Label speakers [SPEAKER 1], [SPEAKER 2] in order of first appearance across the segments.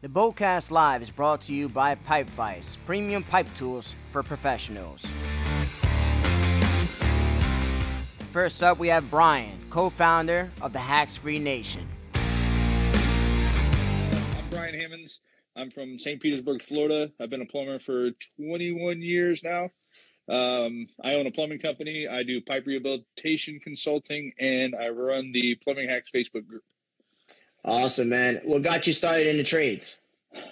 [SPEAKER 1] The Boldcast Live is brought to you by Pipe Vice, premium pipe tools for professionals. First up, we have Brian, co founder of the Hacks Free Nation.
[SPEAKER 2] I'm Brian Hammonds. I'm from St. Petersburg, Florida. I've been a plumber for 21 years now. Um, I own a plumbing company. I do pipe rehabilitation consulting, and I run the Plumbing Hacks Facebook group.
[SPEAKER 3] Awesome, man. What got you started in the trades?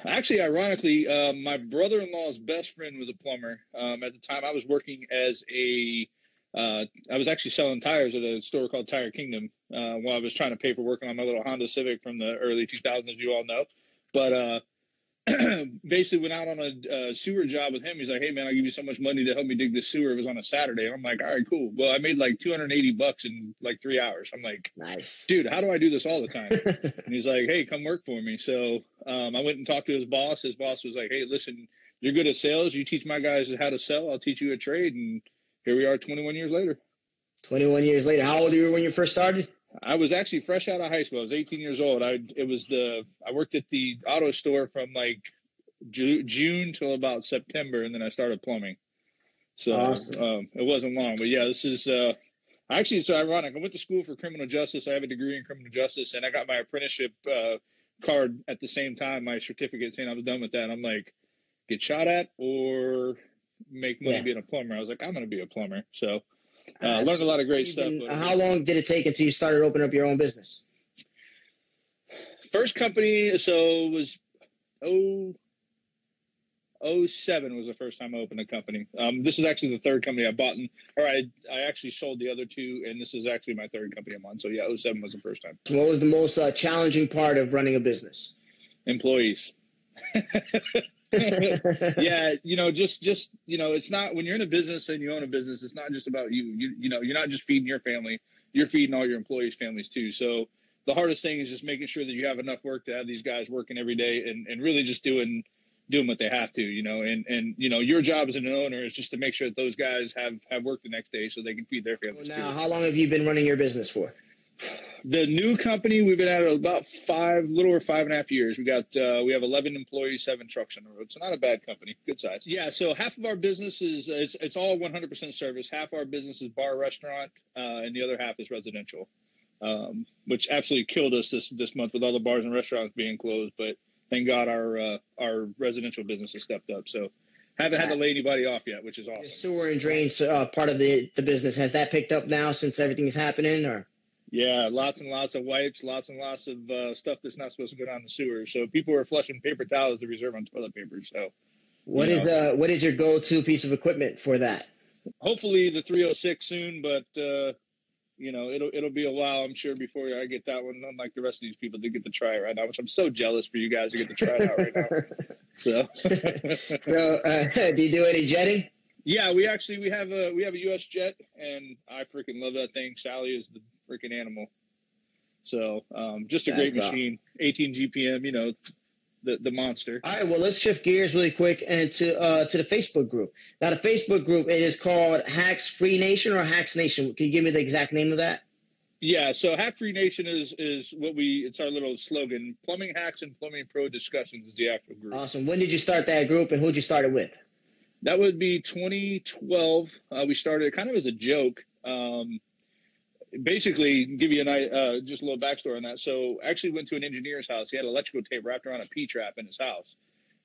[SPEAKER 2] Actually, ironically, uh, my brother-in-law's best friend was a plumber. Um, at the time, I was working as a uh, I was actually selling tires at a store called Tire Kingdom uh, while I was trying to pay for working on my little Honda Civic from the early 2000s, as you all know. But uh, basically went out on a uh, sewer job with him. He's like, "Hey man, I'll give you so much money to help me dig this sewer." It was on a Saturday. and I'm like, "All right, cool." Well, I made like 280 bucks in like three hours. I'm like,
[SPEAKER 3] "Nice,
[SPEAKER 2] dude. How do I do this all the time?" and he's like, "Hey, come work for me." So um, I went and talked to his boss. His boss was like, "Hey, listen, you're good at sales. You teach my guys how to sell. I'll teach you a trade." And here we are, 21 years later.
[SPEAKER 3] 21 years later. How old were you when you first started?
[SPEAKER 2] I was actually fresh out of high school. I was 18 years old. I it was the I worked at the auto store from like Ju- June till about September, and then I started plumbing. So awesome. um, it wasn't long, but yeah, this is uh, actually it's ironic. I went to school for criminal justice. I have a degree in criminal justice, and I got my apprenticeship uh, card at the same time. My certificate saying I was done with that. I'm like, get shot at or make money yeah. being a plumber. I was like, I'm going to be a plumber. So uh, learned a lot of great stuff.
[SPEAKER 3] Been, how long did it take until you started opening up your own business?
[SPEAKER 2] First company, so was oh 07 was the first time I opened a company. Um, this is actually the third company I bought, in, or I I actually sold the other two, and this is actually my third company I'm on. So yeah, 07 was the first time.
[SPEAKER 3] What was the most uh, challenging part of running a business?
[SPEAKER 2] Employees. yeah, you know, just just you know, it's not when you're in a business and you own a business, it's not just about you. You you know, you're not just feeding your family, you're feeding all your employees' families too. So the hardest thing is just making sure that you have enough work to have these guys working every day and, and really just doing doing what they have to, you know, and and you know your job as an owner is just to make sure that those guys have have work the next day so they can feed their families.
[SPEAKER 3] Well, now, too. how long have you been running your business for?
[SPEAKER 2] The new company we've been at about five, little over five and a half years. We got uh, we have eleven employees, seven trucks on the road. So not a bad company, good size. Yeah. So half of our business is it's, it's all one hundred percent service. Half our business is bar restaurant, uh, and the other half is residential, um, which absolutely killed us this this month with all the bars and restaurants being closed. But thank God our uh, our residential business has stepped up. So haven't had to lay anybody off yet, which is awesome. The
[SPEAKER 3] sewer and drains uh, part of the the business has that picked up now since everything's happening, or?
[SPEAKER 2] Yeah, lots and lots of wipes, lots and lots of uh, stuff that's not supposed to go down the sewer. So people are flushing paper towels to reserve on toilet paper. So,
[SPEAKER 3] what is know. uh what is your go to piece of equipment for that?
[SPEAKER 2] Hopefully the 306 soon, but uh, you know, it'll it'll be a while, I'm sure, before I get that one. Unlike the rest of these people, to get to try it right now, which I'm so jealous for you guys to get to try it out right now. So,
[SPEAKER 3] so uh, do you do any jetting?
[SPEAKER 2] Yeah, we actually we have a we have a U.S. jet, and I freaking love that thing. Sally is the freaking animal. So, um, just a That's great machine. 18 GPM, you know, the, the monster.
[SPEAKER 3] All right, well, let's shift gears really quick and to uh, to the Facebook group. Now, the Facebook group it is called Hacks Free Nation or Hacks Nation. Can you give me the exact name of that?
[SPEAKER 2] Yeah, so Hack Free Nation is is what we it's our little slogan. Plumbing hacks and plumbing pro discussions is the actual group.
[SPEAKER 3] Awesome. When did you start that group and who'd you start it with?
[SPEAKER 2] That would be 2012. Uh, we started kind of as a joke. Um, basically give you an uh, just a little backstory on that. So actually went to an engineer's house. He had electrical tape wrapped around a P trap in his house,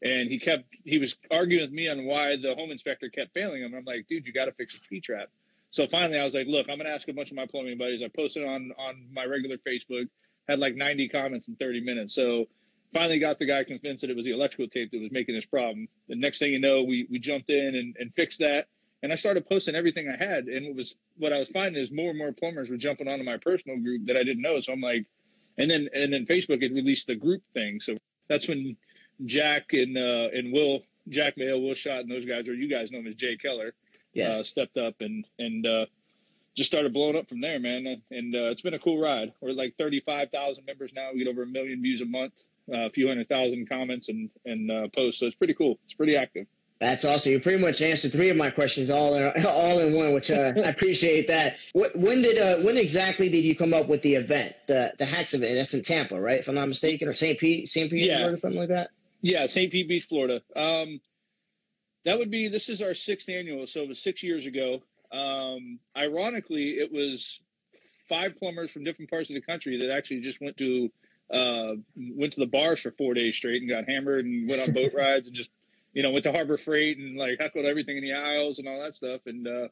[SPEAKER 2] and he kept he was arguing with me on why the home inspector kept failing him. I'm like, dude, you got to fix the P trap. So finally, I was like, look, I'm gonna ask a bunch of my plumbing buddies. I posted on on my regular Facebook, had like 90 comments in 30 minutes. So finally got the guy convinced that it was the electrical tape that was making this problem. The next thing you know, we we jumped in and, and fixed that and I started posting everything I had. And what was what I was finding is more and more plumbers were jumping onto my personal group that I didn't know. So I'm like, and then and then Facebook had released the group thing. So that's when Jack and uh, and Will Jack Mayo, Will Shot, and those guys, or you guys know him as Jay Keller, uh, yes. uh, stepped up and and uh, just started blowing up from there, man. And uh, it's been a cool ride. We're like 35,000 members now. We get over a million views a month, uh, a few hundred thousand comments and and uh, posts. So it's pretty cool. It's pretty active.
[SPEAKER 3] That's awesome. You pretty much answered three of my questions all in all in one, which uh, I appreciate that. What, when did uh, when exactly did you come up with the event, the the Hacks event? That's in Tampa, right? If I'm not mistaken, or St. Pete, St. Pete, yeah. or something like that.
[SPEAKER 2] Yeah, St. Pete Beach, Florida. Um, that would be. This is our sixth annual, so it was six years ago. Um, ironically, it was five plumbers from different parts of the country that actually just went to uh, went to the bars for four days straight and got hammered and went on boat rides and just you know, went to Harbor Freight and like heckled everything in the aisles and all that stuff. And uh,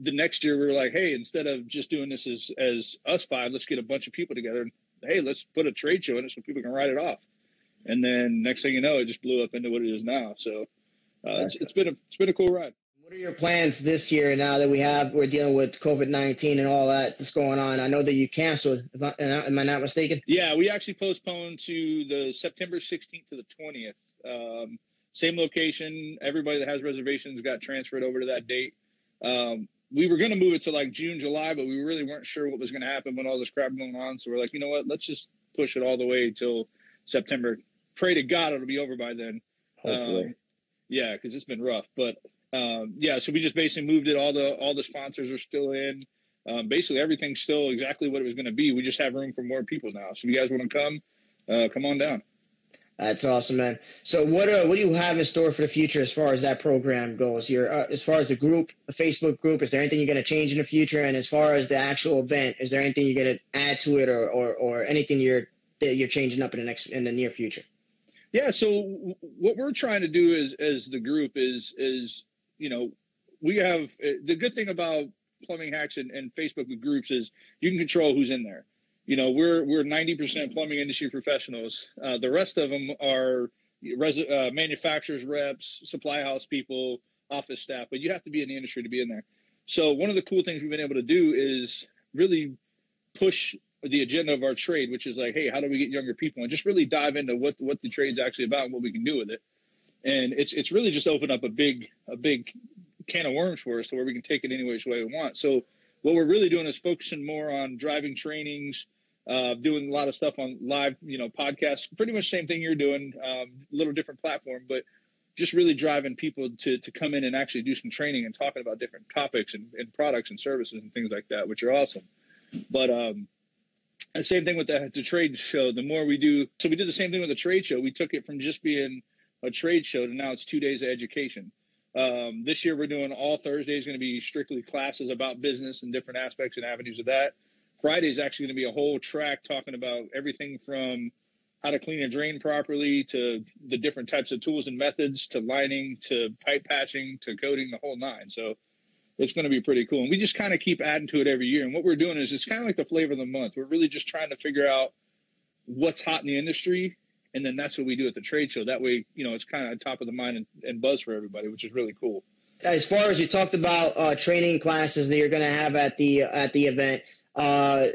[SPEAKER 2] the next year we were like, hey, instead of just doing this as as us five, let's get a bunch of people together and hey, let's put a trade show in it so people can write it off. And then next thing you know, it just blew up into what it is now. So uh, it's, it's been a it's been a cool ride.
[SPEAKER 3] What are your plans this year now that we have we're dealing with COVID nineteen and all that that's going on? I know that you canceled. Am I not mistaken?
[SPEAKER 2] Yeah, we actually postponed to the September sixteenth to the twentieth. Um, same location. Everybody that has reservations got transferred over to that date. Um, we were going to move it to like June, July, but we really weren't sure what was going to happen when all this crap going on. So we're like, you know what? Let's just push it all the way till September. Pray to God it'll be over by then.
[SPEAKER 3] Hopefully.
[SPEAKER 2] Um, yeah, because it's been rough. But um, yeah, so we just basically moved it. All the all the sponsors are still in. Um, basically, everything's still exactly what it was going to be. We just have room for more people now. So if you guys want to come, uh, come on down.
[SPEAKER 3] That's awesome, man. So, what uh, what do you have in store for the future as far as that program goes? Your uh, as far as the group, the Facebook group, is there anything you're going to change in the future? And as far as the actual event, is there anything you're going to add to it, or, or or anything you're that you're changing up in the next in the near future?
[SPEAKER 2] Yeah. So, what we're trying to do is as the group is is you know we have uh, the good thing about plumbing hacks and, and Facebook groups is you can control who's in there you know we're we're 90% plumbing industry professionals. Uh, the rest of them are res- uh, manufacturers reps supply house people office staff but you have to be in the industry to be in there. So one of the cool things we've been able to do is really push the agenda of our trade which is like hey how do we get younger people? And just really dive into what what the trade's actually about and what we can do with it. And it's it's really just opened up a big a big can of worms for us to where we can take it any which way we want. So what we're really doing is focusing more on driving trainings uh, doing a lot of stuff on live, you know, podcasts. Pretty much same thing you're doing, a um, little different platform, but just really driving people to to come in and actually do some training and talking about different topics and, and products and services and things like that, which are awesome. But um, the same thing with the, the trade show. The more we do, so we did the same thing with the trade show. We took it from just being a trade show to now it's two days of education. Um, this year we're doing all Thursdays going to be strictly classes about business and different aspects and avenues of that. Friday is actually going to be a whole track talking about everything from how to clean a drain properly to the different types of tools and methods to lining to pipe patching to coating the whole nine. So it's going to be pretty cool. And we just kind of keep adding to it every year. And what we're doing is it's kind of like the flavor of the month. We're really just trying to figure out what's hot in the industry. And then that's what we do at the trade show. That way, you know, it's kind of top of the mind and, and buzz for everybody, which is really cool.
[SPEAKER 3] As far as you talked about uh, training classes that you're going to have at the at the event, uh,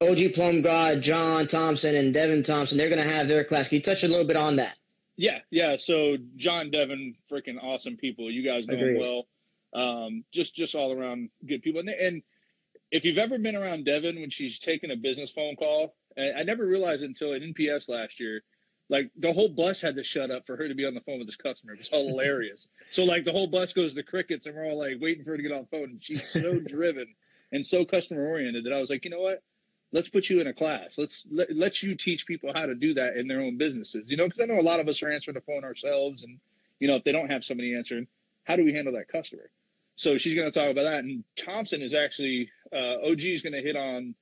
[SPEAKER 3] OG Plum God, John Thompson, and Devin Thompson, they're going to have their class. Can you touch a little bit on that?
[SPEAKER 2] Yeah, yeah. So John, Devin, freaking awesome people. You guys know them well. Um, just just all around good people. And, and if you've ever been around Devin when she's taking a business phone call, I never realized until at NPS last year, like the whole bus had to shut up for her to be on the phone with this customer. It was hilarious. so like the whole bus goes to crickets, and we're all like waiting for her to get on the phone. And she's so driven and so customer oriented that I was like, you know what? Let's put you in a class. Let's let, let you teach people how to do that in their own businesses. You know, because I know a lot of us are answering the phone ourselves, and you know, if they don't have somebody answering, how do we handle that customer? So she's going to talk about that. And Thompson is actually uh, OG is going to hit on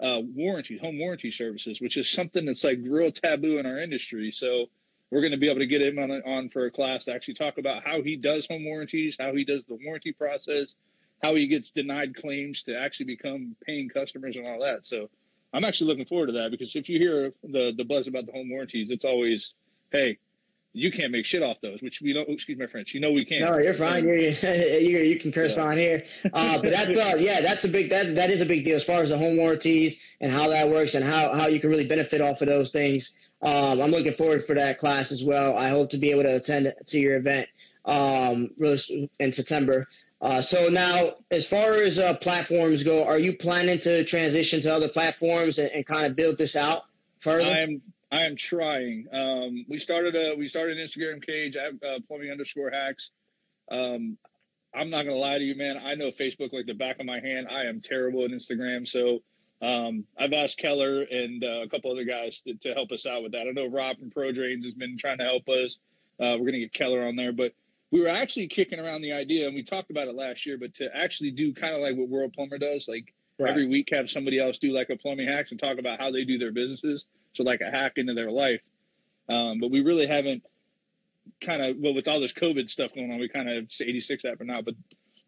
[SPEAKER 2] uh, warranty, home warranty services, which is something that's like real taboo in our industry. So we're going to be able to get him on, on for a class to actually talk about how he does home warranties, how he does the warranty process, how he gets denied claims to actually become paying customers and all that. So I'm actually looking forward to that because if you hear the the buzz about the home warranties, it's always, hey, you can't make shit off those, which we don't. Excuse my French. You know we can't.
[SPEAKER 3] No, you're fine. You're, you you can curse yeah. on here. Uh, but that's uh, yeah, that's a big that that is a big deal as far as the home warranties and how that works and how how you can really benefit off of those things. Um, I'm looking forward for that class as well. I hope to be able to attend to your event um, in September. Uh, so now, as far as uh, platforms go, are you planning to transition to other platforms and, and kind of build this out further?
[SPEAKER 2] I'm I am trying. Um, we started a we started an Instagram page at uh, plumbing underscore hacks. Um, I'm not gonna lie to you, man. I know Facebook like the back of my hand. I am terrible at Instagram, so um, I've asked Keller and uh, a couple other guys to, to, help us out with that. I know Rob from Pro Drains has been trying to help us. Uh, we're gonna get Keller on there, but we were actually kicking around the idea, and we talked about it last year, but to actually do kind of like what World Plumber does, like right. every week have somebody else do like a plumbing hacks and talk about how they do their businesses so like a hack into their life. Um, but we really haven't kind of well with all this COVID stuff going on, we kind of have 86 that for now. But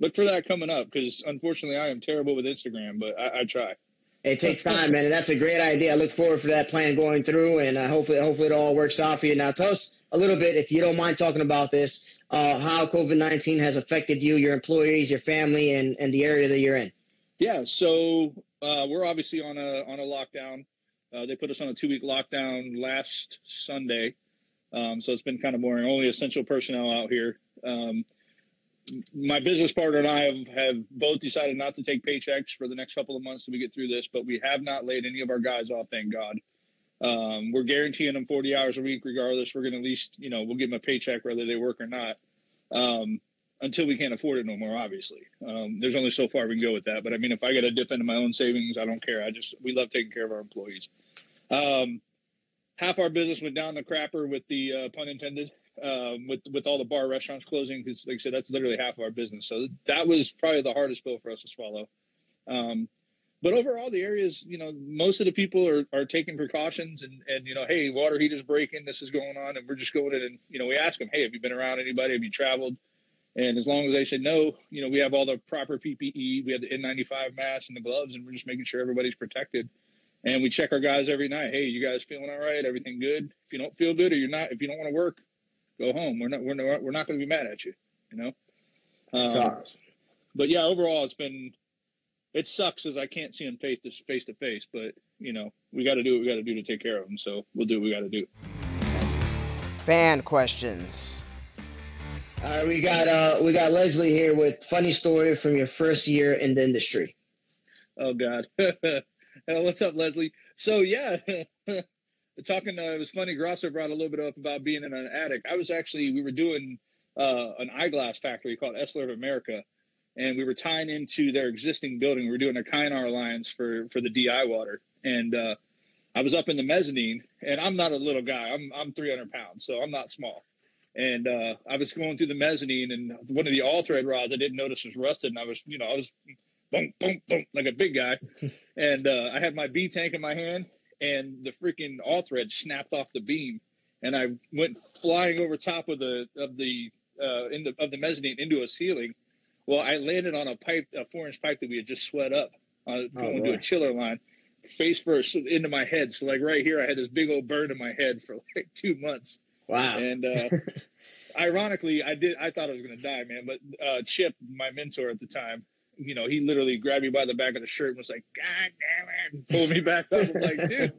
[SPEAKER 2] look for that coming up because unfortunately I am terrible with Instagram, but I, I try.
[SPEAKER 3] It takes time, man, and that's a great idea. I look forward for that plan going through, and uh, hopefully, hopefully it all works out for you. Now, tell us a little bit, if you don't mind talking about this, uh, how COVID nineteen has affected you, your employees, your family, and and the area that you're in.
[SPEAKER 2] Yeah, so uh, we're obviously on a on a lockdown. Uh, they put us on a two week lockdown last Sunday. Um, so it's been kind of boring. Only essential personnel out here. Um, my business partner and I have, have both decided not to take paychecks for the next couple of months till we get through this, but we have not laid any of our guys off, thank God. Um, we're guaranteeing them 40 hours a week regardless. We're going to at least, you know, we'll give them a paycheck whether they work or not um, until we can't afford it no more, obviously. Um, there's only so far we can go with that. But I mean, if I got to dip into my own savings, I don't care. I just, we love taking care of our employees. Um, half our business went down the crapper with the uh, pun intended um, with with all the bar restaurants closing because like I said that's literally half of our business so that was probably the hardest bill for us to swallow um, but overall the areas you know most of the people are, are taking precautions and and you know hey water heater's breaking this is going on and we're just going in and you know we ask them hey have you been around anybody have you traveled and as long as they say no you know we have all the proper ppe we have the n95 masks and the gloves and we're just making sure everybody's protected and we check our guys every night. Hey, you guys feeling all right? Everything good? If you don't feel good or you're not, if you don't want to work, go home. We're not, we're not, we're not going to be mad at you. You know. Um, but yeah, overall, it's been. It sucks as I can't see them face to face to face, but you know we got to do what we got to do to take care of them. So we'll do what we got to do.
[SPEAKER 1] Fan questions.
[SPEAKER 3] All right, we got uh we got Leslie here with funny story from your first year in the industry.
[SPEAKER 2] Oh God. what's up, Leslie? So yeah, talking. Uh, it was funny. Grosso brought a little bit up about being in an attic. I was actually we were doing uh, an eyeglass factory called Essilor of America, and we were tying into their existing building. We were doing a Kynar lines for for the DI water, and uh, I was up in the mezzanine. And I'm not a little guy. I'm I'm 300 pounds, so I'm not small. And uh, I was going through the mezzanine, and one of the all thread rods I didn't notice was rusted. And I was, you know, I was boom, boom, boom, like a big guy. and uh, I had my B tank in my hand, and the freaking all thread snapped off the beam, and I went flying over top of the of the uh, in the of the mezzanine into a ceiling. Well, I landed on a pipe, a four inch pipe that we had just sweat up, uh, going oh, to a chiller line, face first into my head. So like right here, I had this big old burn in my head for like two months.
[SPEAKER 3] Wow.
[SPEAKER 2] And uh, ironically, I did. I thought I was going to die, man. But uh, Chip, my mentor at the time, you know, he literally grabbed me by the back of the shirt and was like, God damn it, and pulled me back up. I'm like, dude,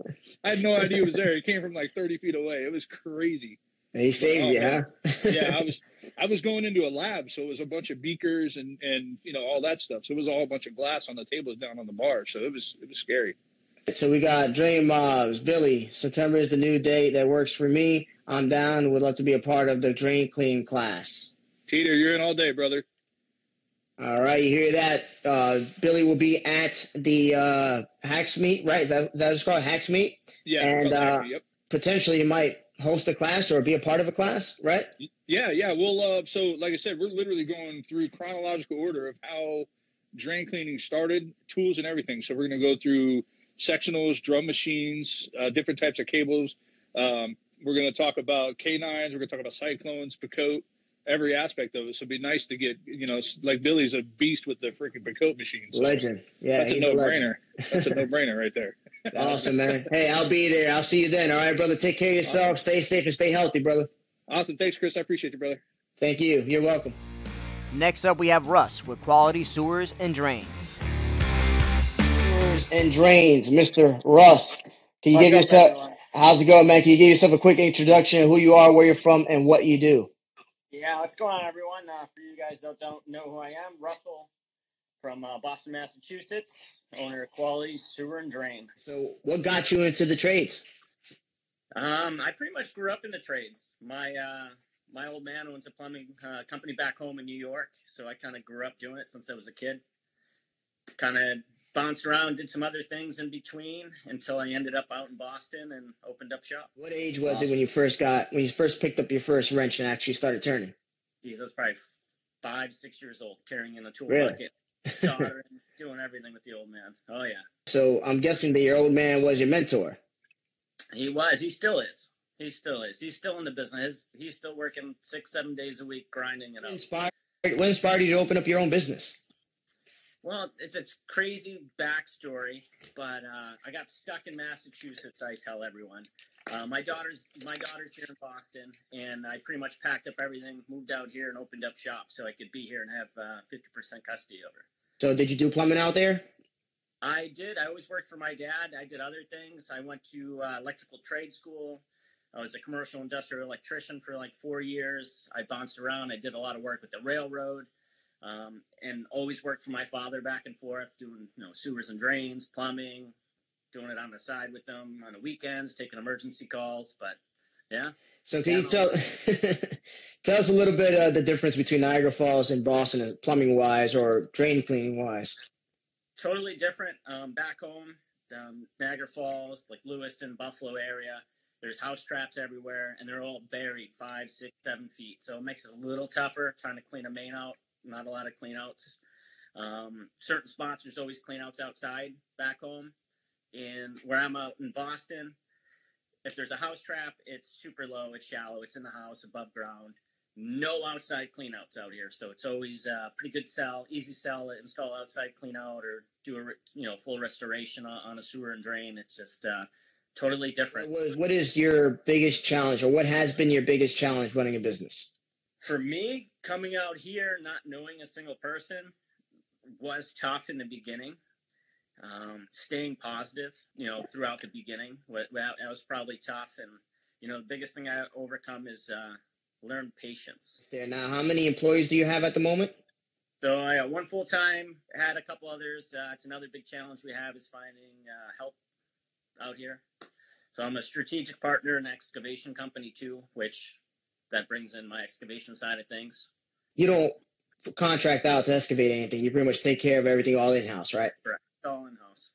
[SPEAKER 2] I had no idea he was there. He came from like 30 feet away. It was crazy.
[SPEAKER 3] He saved oh, you, huh?
[SPEAKER 2] yeah, I was I was going into a lab, so it was a bunch of beakers and and you know all that stuff. So it was all a bunch of glass on the tables down on the bar. So it was it was scary.
[SPEAKER 3] So we got Dream Mobs, Billy. September is the new date that works for me. I'm down. Would love to be a part of the Drain Clean class.
[SPEAKER 2] Teeter, you're in all day, brother.
[SPEAKER 3] All right, you hear that? Uh, Billy will be at the uh, Hacks Meet, right? Is that, is that what it's called? Hacks Meet?
[SPEAKER 2] Yeah.
[SPEAKER 3] And uh, yep. potentially you might host a class or be a part of a class, right?
[SPEAKER 2] Yeah, yeah. Well, uh, so like I said, we're literally going through chronological order of how drain cleaning started, tools and everything. So we're going to go through sectionals, drum machines, uh, different types of cables. Um, we're going to talk about canines. We're going to talk about cyclones, Picote every aspect of it. So it'd be nice to get, you know, like Billy's a beast with the freaking Picote machines. So
[SPEAKER 3] legend. Yeah.
[SPEAKER 2] That's a no brainer. That's a no brainer right there.
[SPEAKER 3] Awesome, man. Hey, I'll be there. I'll see you then. All right, brother. Take care of yourself. Awesome. Stay safe and stay healthy, brother.
[SPEAKER 2] Awesome. Thanks, Chris. I appreciate you, brother.
[SPEAKER 3] Thank you. You're welcome.
[SPEAKER 1] Next up, we have Russ with Quality Sewers and Drains.
[SPEAKER 3] Sewers and Drains, Mr. Russ. Can you What's give yourself, how's it going, man? Can you give yourself a quick introduction of who you are, where you're from, and what you do?
[SPEAKER 4] Yeah, what's going on, everyone? Uh, for you guys that don't know who I am, Russell from uh, Boston, Massachusetts, owner of Quality Sewer and Drain.
[SPEAKER 3] So, what got you into the trades?
[SPEAKER 4] Um, I pretty much grew up in the trades. My uh, my old man owns a plumbing uh, company back home in New York, so I kind of grew up doing it since I was a kid. Kind of bounced around, did some other things in between until I ended up out in Boston and opened up shop.
[SPEAKER 3] What age was awesome. it when you first got when you first picked up your first wrench and actually started turning?
[SPEAKER 4] Geez, I was probably five, six years old, carrying in a tool
[SPEAKER 3] really?
[SPEAKER 4] bucket, doing everything with the old man. Oh yeah.
[SPEAKER 3] So I'm guessing that your old man was your mentor.
[SPEAKER 4] He was. He still is. He still is. He's still in the business. He's still working six, seven days a week, grinding it
[SPEAKER 3] out. Inspired, what inspired you to open up your own business?
[SPEAKER 4] Well, it's a crazy backstory, but uh, I got stuck in Massachusetts. I tell everyone. Uh, my daughter's my daughter's here in Boston, and I pretty much packed up everything, moved out here, and opened up shop so I could be here and have uh, fifty percent custody over.
[SPEAKER 3] So, did you do plumbing out there?
[SPEAKER 4] I did. I always worked for my dad. I did other things. I went to uh, electrical trade school. I was a commercial industrial electrician for like four years. I bounced around. I did a lot of work with the railroad, um, and always worked for my father back and forth, doing you know sewers and drains, plumbing, doing it on the side with them on the weekends, taking emergency calls. But yeah.
[SPEAKER 3] So can you tell tell us a little bit uh, the difference between Niagara Falls and Boston, plumbing wise or drain cleaning wise?
[SPEAKER 4] totally different. Um, back home, um, Niagara Falls, like Lewiston, Buffalo area, there's house traps everywhere, and they're all buried five, six, seven feet. So it makes it a little tougher trying to clean a main out. Not a lot of clean outs. Um, certain spots, there's always clean outs outside back home. And where I'm out in Boston, if there's a house trap, it's super low, it's shallow, it's in the house above ground no outside cleanouts out here. So it's always a uh, pretty good sell, easy sell, install outside cleanout or do a you know full restoration on, a sewer and drain. It's just uh, totally different.
[SPEAKER 3] What is your biggest challenge, or what has been your biggest challenge running a business?
[SPEAKER 4] For me, coming out here not knowing a single person was tough in the beginning. Um, staying positive, you know, throughout the beginning, that was probably tough. And you know, the biggest thing I overcome is uh, learn patience.
[SPEAKER 3] There now, how many employees do you have at the moment?
[SPEAKER 4] So I got one full time. Had a couple others. Uh, it's another big challenge we have is finding uh, help out here. So I'm a strategic partner in an excavation company too, which that brings in my excavation side of things.
[SPEAKER 3] You don't contract out to excavate anything. You pretty much take care of everything all in house, right?
[SPEAKER 4] Correct. All in house.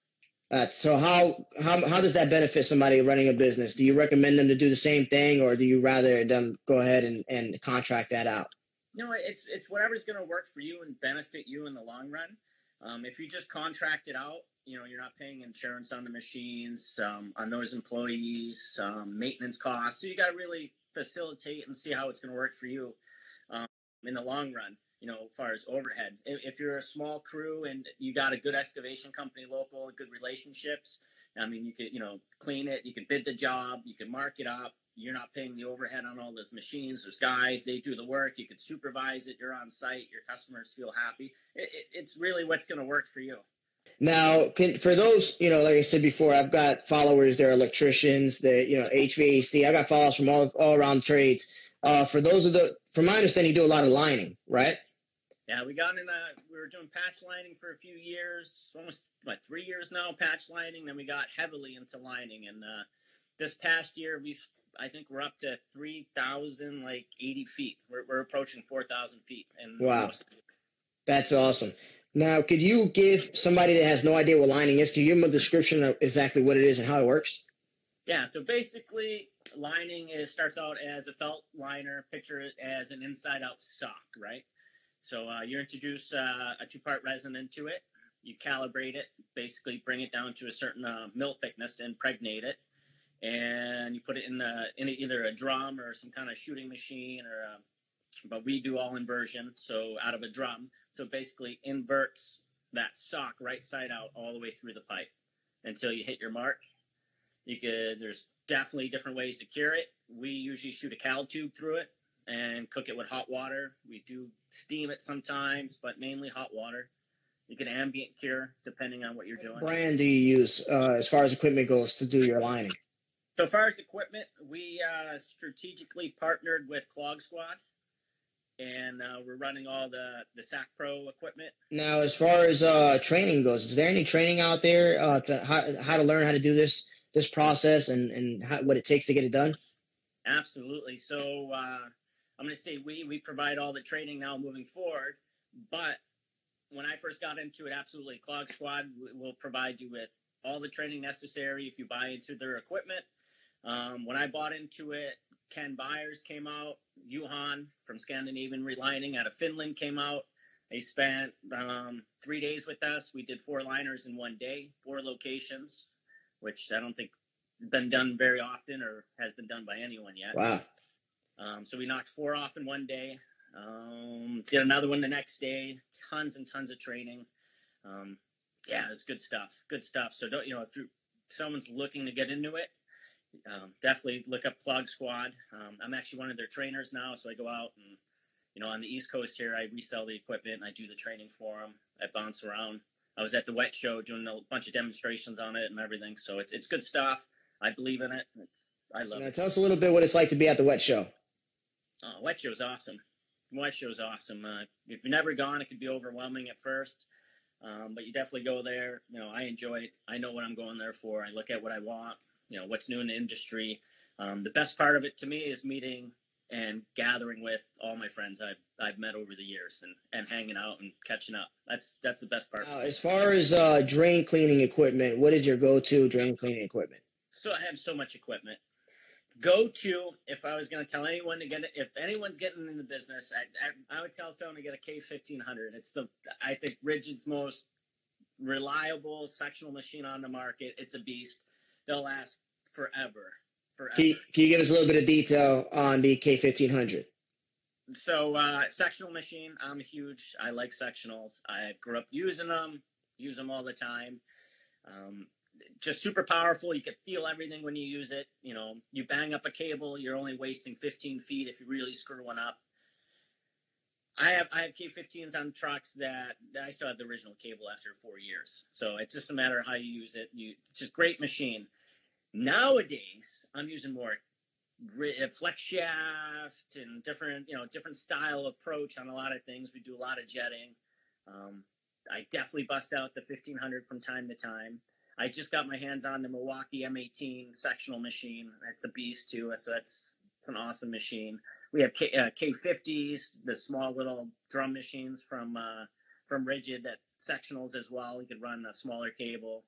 [SPEAKER 3] Uh, so how, how how does that benefit somebody running a business? Do you recommend them to do the same thing, or do you rather them go ahead and, and contract that out?
[SPEAKER 4] You know, it's it's whatever's going to work for you and benefit you in the long run. Um, if you just contract it out, you know, you're not paying insurance on the machines, um, on those employees, um, maintenance costs. So you got to really facilitate and see how it's going to work for you um, in the long run you know, as far as overhead. If, you're a small crew and you got a good excavation company local, good relationships, I mean, you could, you know, clean it, you can bid the job, you can mark it up. You're not paying the overhead on all those machines. There's guys, they do the work. You could supervise it. You're on site. Your customers feel happy. It, it, it's really what's going to work for you.
[SPEAKER 3] Now, can, for those, you know, like I said before, I've got followers. They're electricians. They, you know, HVAC. I got followers from all all around trades. Uh, for those of the, from my understanding, you do a lot of lining, right?
[SPEAKER 4] Yeah, we got in a, we were doing patch lining for a few years, almost like three years now, patch lining. Then we got heavily into lining. And uh, this past year, we've, I think we're up to 3,000, like 80 feet. We're, we're approaching 4,000 feet. And
[SPEAKER 3] wow. That's awesome. Now, could you give somebody that has no idea what lining is, can you give them a description of exactly what it is and how it works?
[SPEAKER 4] Yeah, so basically, lining is starts out as a felt liner. Picture it as an inside out sock, right? So uh, you introduce uh, a two-part resin into it. You calibrate it, basically bring it down to a certain uh, mill thickness to impregnate it, and you put it in, the, in either a drum or some kind of shooting machine or. A, uh, but we do all inversion, so out of a drum. So basically inverts that sock right side out all the way through the pipe until you hit your mark. You could there's definitely different ways to cure it. We usually shoot a cal tube through it and cook it with hot water. We do steam it sometimes, but mainly hot water. You can ambient cure depending on what you're doing.
[SPEAKER 3] What brand do you use uh, as far as equipment goes to do your lining?
[SPEAKER 4] So far as equipment, we uh, strategically partnered with Clog Squad, and uh, we're running all the the SAC Pro equipment.
[SPEAKER 3] Now, as far as uh, training goes, is there any training out there uh, to how, how to learn how to do this this process and and how, what it takes to get it done?
[SPEAKER 4] Absolutely. So uh, I'm going to say we we provide all the training now moving forward, but when I first got into it, absolutely, Clog Squad will provide you with all the training necessary if you buy into their equipment. Um, when I bought into it, Ken Byers came out, Johan from Scandinavian Relining out of Finland came out. They spent um, three days with us. We did four liners in one day, four locations, which I don't think been done very often or has been done by anyone yet.
[SPEAKER 3] Wow.
[SPEAKER 4] Um, so we knocked four off in one day. Um, did another one the next day. Tons and tons of training. Um, yeah, it was good stuff. Good stuff. So don't you know if someone's looking to get into it, um, definitely look up Clog Squad. Um, I'm actually one of their trainers now, so I go out and you know on the East Coast here, I resell the equipment and I do the training for them. I bounce around. I was at the WWETT show doing a bunch of demonstrations on it and everything. So it's it's good stuff. I believe in it. It's I love
[SPEAKER 3] So
[SPEAKER 4] it.
[SPEAKER 3] tell us a little bit what it's like to be at the WWETT show.
[SPEAKER 4] Uh, WWETT show's awesome. WWETT show's awesome. Uh, if you've never gone, it could be overwhelming at first, um, but you definitely go there. You know, I enjoy it. I know what I'm going there for. I look at what I want. You know, what's new in the industry. Um, the best part of it to me is meeting and gathering with all my friends I've I've met over the years and, and hanging out and catching up. That's that's the best part.
[SPEAKER 3] Now, as far as uh, drain cleaning equipment, what is your go-to drain cleaning equipment?
[SPEAKER 4] So I have so much equipment. Go to if I was going to tell anyone to get it, if anyone's getting in the business, I, I, I would tell someone to get a K fifteen hundred. It's the I think RIDGID's most reliable sectional machine on the market. It's a beast. They'll last forever, forever.
[SPEAKER 3] Can you, can you give us a little bit of detail on the K1500?
[SPEAKER 4] so uh, sectional machine i'm huge i like sectionals i grew up using them use them all the time um, just super powerful. You can feel everything when you use it. You know you bang up a cable you're only wasting 15 feet if you really screw one up. I have i have k15s on trucks that, that i still have the original cable after four years. So it's just a matter of how you use it. You it's just great machine. Nowadays i'm using more uh, flex shaft and different you know different style approach on a lot of things. We do a lot of jetting. Um, i definitely bust out the 1500 from time to time i just got my hands on the milwaukee m18 sectional machine. That's a beast too. So that's it's an awesome machine. We have K, uh, k50s the small little drum machines from uh, from RIDGID that sectionals as well. You could run a smaller cable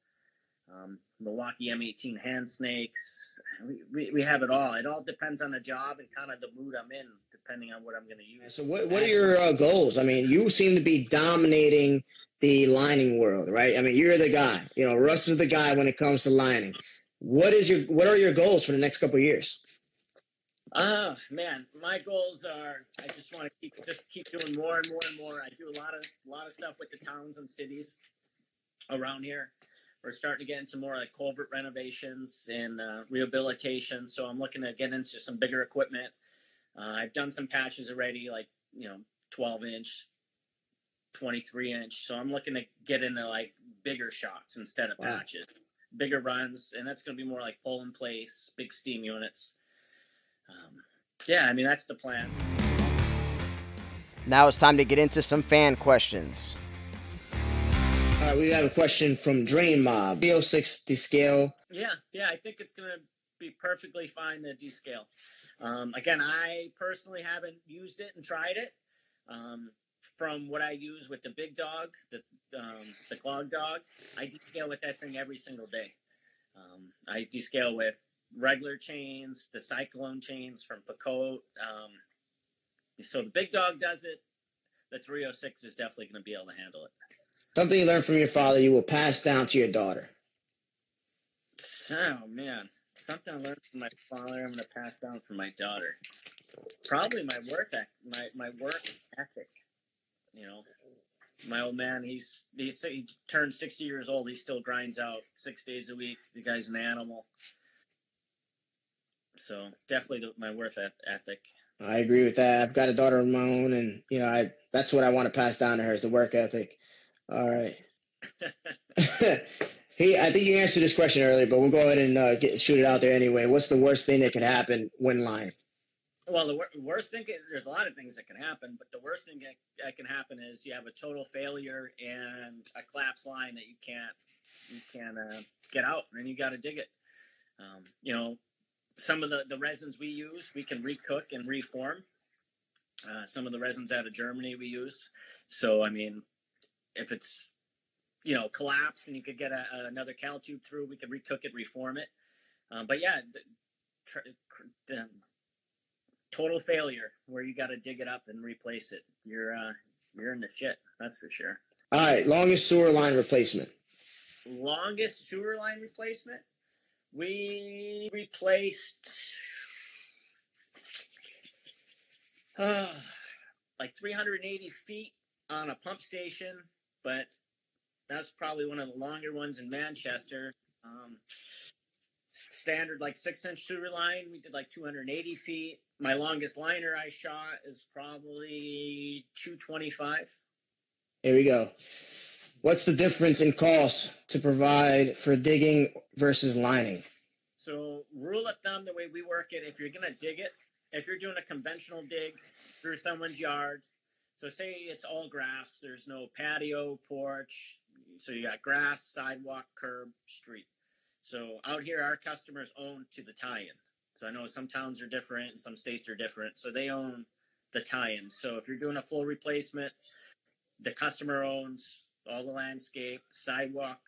[SPEAKER 4] um, Milwaukee M18 hand snakes. We, we, we have it all. It all depends on the job and kind of the mood I'm in, depending on what I'm going to use.
[SPEAKER 3] So what what are your uh, goals? I mean, you seem to be dominating the lining world, right? I mean, you're the guy. You know, Russ is the guy when it comes to lining. What is your what are your goals for the next couple of years?
[SPEAKER 4] Oh man, my goals are I just want to keep just keep doing more and more and more. I do a lot of a lot of stuff with the towns and cities around here. We're starting to get into more like culvert renovations and uh, rehabilitation. So I'm looking to get into some bigger equipment. Uh, I've done some patches already, like you know, 12 inch, 23 inch. So I'm looking to get into like bigger shots instead of
[SPEAKER 3] Wow.
[SPEAKER 4] patches, bigger runs, and that's going to be more like pull in place, big steam units. Um, yeah, I mean that's the plan.
[SPEAKER 1] Now it's time to get into some fan questions.
[SPEAKER 3] All right, we have a question from Dream Mob. 360 scale.
[SPEAKER 4] Yeah, yeah, I think it's gonna be perfectly fine to descale. Um, again, I personally haven't used it and tried it. Um, from what I use with the big dog, the um, the clog dog, I descale with that thing every single day. Um, I descale with regular chains, the cyclone chains from Picote. Um, so the big dog does it. The 306 is definitely going to be able to handle it.
[SPEAKER 3] Something you learned from your father you will pass down to your daughter.
[SPEAKER 4] Oh man, something I learned from my father. I'm gonna pass down from my daughter. Probably my work, my my work ethic. You know, my old man. He's he's he turned 60 years old. He still grinds out six days a week. The guy's an animal. So definitely the, my work eth- ethic.
[SPEAKER 3] I agree with that. I've got a daughter of my own, and you know, I that's what I want to pass down to her is the work ethic. All right. he, I think you answered this question earlier, but we'll go ahead and uh, get, shoot it out there anyway. What's the worst thing that can happen when lying?
[SPEAKER 4] Well, the wor- worst thing, there's a lot of things that can happen, but the worst thing that, that can happen is you have a total failure and a collapse line that you can't, you can't uh, get out, and you got to dig it. Um, you know, some of the, the resins we use, we can recook and reform. Uh, some of the resins out of Germany we use. So, I mean, if it's, you know, collapsed and you could get a, another cal tube through, we could recook it, reform it. Um, but yeah, the, tr- um, total failure where you got to dig it up and replace it. You're, uh, you're in the shit. That's for sure.
[SPEAKER 3] All right. Longest sewer line replacement.
[SPEAKER 4] Longest sewer line replacement we replaced uh, like 380 feet on a pump station, but that's probably one of the longer ones in Manchester. Um, standard like six inch sewer line, we did like 280 feet. My longest liner I shot is probably 225.
[SPEAKER 3] Here we go. What's the difference in cost to provide for digging versus lining?
[SPEAKER 4] So, rule of thumb, the way we work it, if you're going to dig it, if you're doing a conventional dig through someone's yard, so say it's all grass, there's no patio, porch, so you got grass, sidewalk, curb, street. So out here, our customers own to the tie-in. So I know some towns are different and some states are different. So they own the tie-in. So if you're doing a full replacement, the customer owns all the landscape, sidewalk.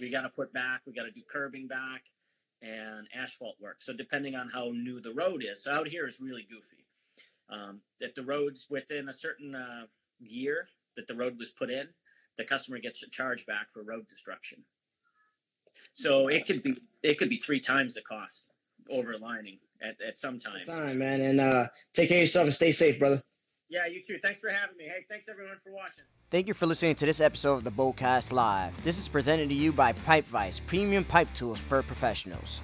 [SPEAKER 4] We got to put back. We got to do curbing back and asphalt work. So depending on how new the road is, so out here is really goofy. Um, if the road's within a certain uh, year that the road was put in, the customer gets a charge back for road destruction. So it could be it could be three times the cost over lining at, at some time.
[SPEAKER 3] Time, man, and uh, take care of yourself and stay safe, brother.
[SPEAKER 4] Yeah, you too. Thanks for having me. Hey, thanks everyone for watching.
[SPEAKER 1] Thank you for listening to this episode of the Boldcast Live. This is presented to you by Pipe Vice, premium pipe tools for professionals.